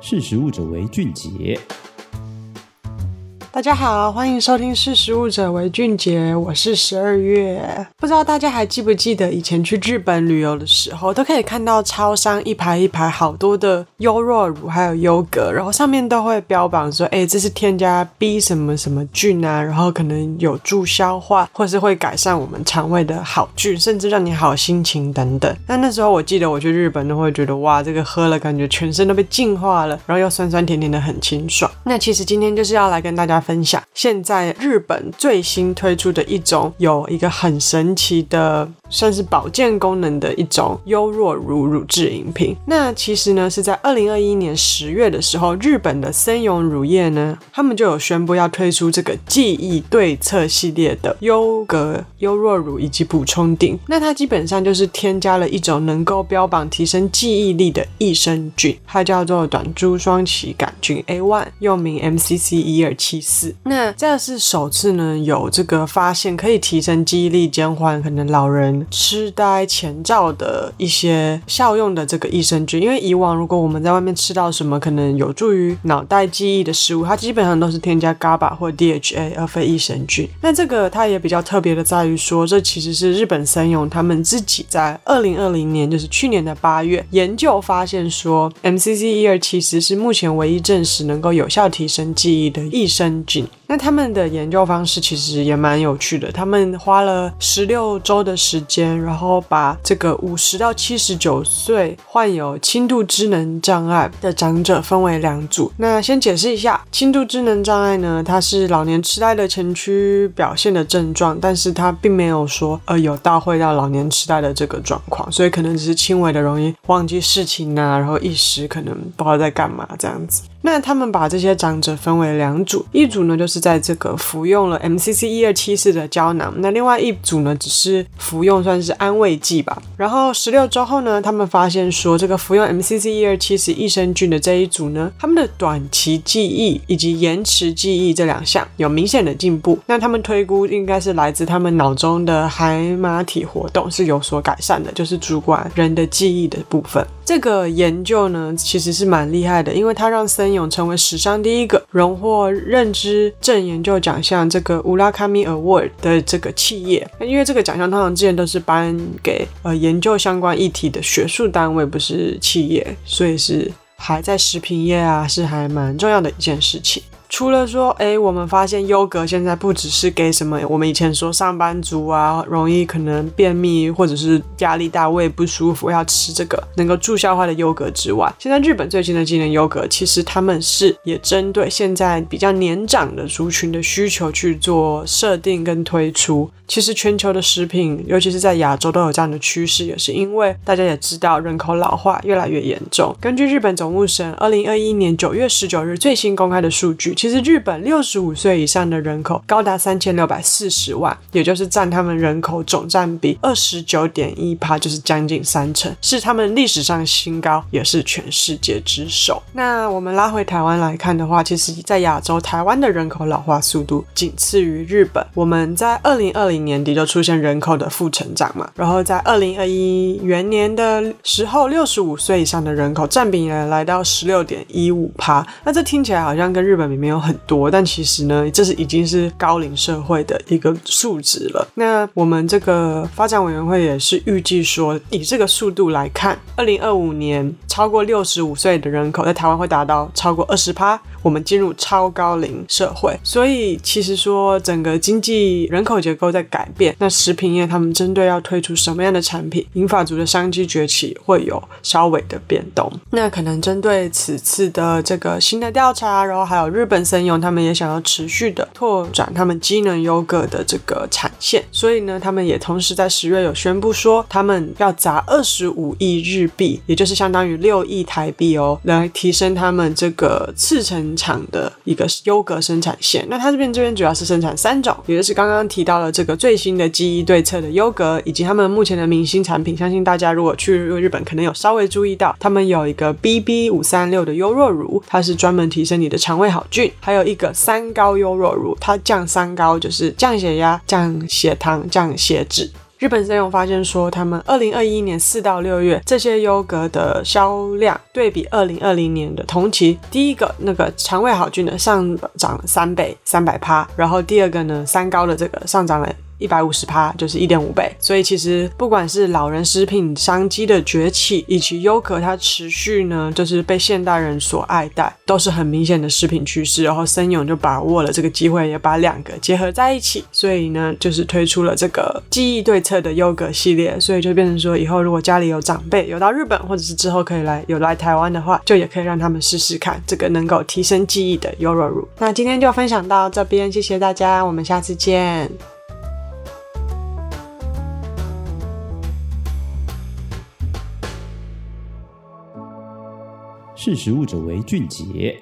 识时务者为俊杰。大家好，欢迎收听《识食物者为俊杰》，我是十二月。不知道大家还记不记得以前去日本旅游的时候，都可以看到超商一排一排好多的优若乳，还有优格，然后上面都会标榜说，哎，这是添加 B 什么什么菌啊，然后可能有助消化，或是会改善我们肠胃的好菌，甚至让你好心情等等。那那时候我记得我去日本都会觉得，哇，这个喝了感觉全身都被净化了，然后又酸酸甜甜的，很清爽。那其实今天就是要来跟大家分享，现在日本最新推出的一种有一个很神奇的，算是保健功能的一种优酪乳乳制饮品。那其实呢，是在二零二一年十月的时候，日本的森永乳业呢，他们就有宣布要推出这个记忆对策系列的优格优酪乳以及补充錠。那它基本上就是添加了一种能够标榜提升记忆力的益生菌，它叫做短株双歧杆菌 A one，又名 MCC 一二七四。那这是首次呢，有这个发现可以提升记忆力、减缓可能老人痴呆前兆的一些效用的这个益生菌。因为以往如果我们在外面吃到什么可能有助于脑袋记忆的食物，它基本上都是添加 GABA 或 DHA 而非益生菌。那这个它也比较特别的在于说，这其实是日本森永他们自己在二零二零年，就是去年的八月研究发现说，MCC 一二其实是目前唯一证实能够有效提升记忆的益生菌。那他们的研究方式其实也蛮有趣的，他们花了十六周的时间，然后把这个五十到七十九岁患有轻度智能障碍的长者分为两组。那先解释一下，轻度智能障碍呢，它是老年痴呆的前驱表现的症状，但是它并没有说呃有到会到老年痴呆的这个状况，所以可能只是轻微的容易忘记事情啊，然后一时可能不知道在干嘛这样子。那他们把这些长者分为两组，一组呢就是在这个服用了 MCC 一二七四的胶囊，那另外一组呢只是服用算是安慰剂吧。然后十六周后呢，他们发现说这个服用 MCC 一二七四益生菌的这一组呢，他们的短期记忆以及延迟记忆这两项有明显的进步。那他们推估应该是来自他们脑中的海马体活动是有所改善的，就是主管人的记忆的部分。这个研究呢其实是蛮厉害的，因为它让生永成为史上第一个荣获认知症研究奖项这个乌拉卡米 Award 的这个企业。因为这个奖项通常之前都是颁给呃研究相关议题的学术单位，不是企业，所以是还在食品业啊，是还蛮重要的一件事情。除了说，哎，我们发现优格现在不只是给什么我们以前说上班族啊，容易可能便秘或者是压力大、胃不舒服要吃这个能够助消化的优格之外，现在日本最新的机能优格，其实他们是也针对现在比较年长的族群的需求去做设定跟推出。其实全球的食品，尤其是在亚洲都有这样的趋势，也是因为大家也知道人口老化越来越严重。根据日本总务省二零二一年九月十九日最新公开的数据。其实日本六十五岁以上的人口高达三千六百四十万，也就是占他们人口总占比二十九点一趴，就是将近三成，是他们历史上新高，也是全世界之首。那我们拉回台湾来看的话，其实，在亚洲，台湾的人口老化速度仅次于日本。我们在二零二零年底就出现人口的负成长嘛，然后在二零二一元年的时候，六十五岁以上的人口占比也来到十六点一五趴。那这听起来好像跟日本比有很多，但其实呢，这是已经是高龄社会的一个数值了。那我们这个发展委员会也是预计说，以这个速度来看，二零二五年超过六十五岁的人口在台湾会达到超过二十趴，我们进入超高龄社会。所以其实说整个经济人口结构在改变，那食品业他们针对要推出什么样的产品，银发族的商机崛起会有稍微的变动。那可能针对此次的这个新的调查，然后还有日本。森永他们也想要持续的拓展他们机能优格的这个产线，所以呢，他们也同时在十月有宣布说，他们要砸二十五亿日币，也就是相当于六亿台币哦，来提升他们这个次成厂的一个优格生产线。那他这边这边主要是生产三种，也就是刚刚提到了这个最新的记忆对策的优格，以及他们目前的明星产品。相信大家如果去日本，可能有稍微注意到，他们有一个 BB 五三六的优若乳，它是专门提升你的肠胃好菌。还有一个三高优酪乳，它降三高就是降血压、降血糖、降血脂。日本森永发现说，他们二零二一年四到六月这些优格的销量对比二零二零年的同期，第一个那个肠胃好菌的上涨了三倍三百趴，然后第二个呢三高的这个上涨了。一百五十趴就是一点五倍，所以其实不管是老人食品商机的崛起，以及优格它持续呢，就是被现代人所爱戴，都是很明显的食品趋势。然后森永就把握了这个机会，也把两个结合在一起，所以呢，就是推出了这个记忆对策的优格系列。所以就变成说，以后如果家里有长辈有到日本，或者是之后可以来有来台湾的话，就也可以让他们试试看这个能够提升记忆的优酪乳。那今天就分享到这边，谢谢大家，我们下次见。识时务者为俊杰。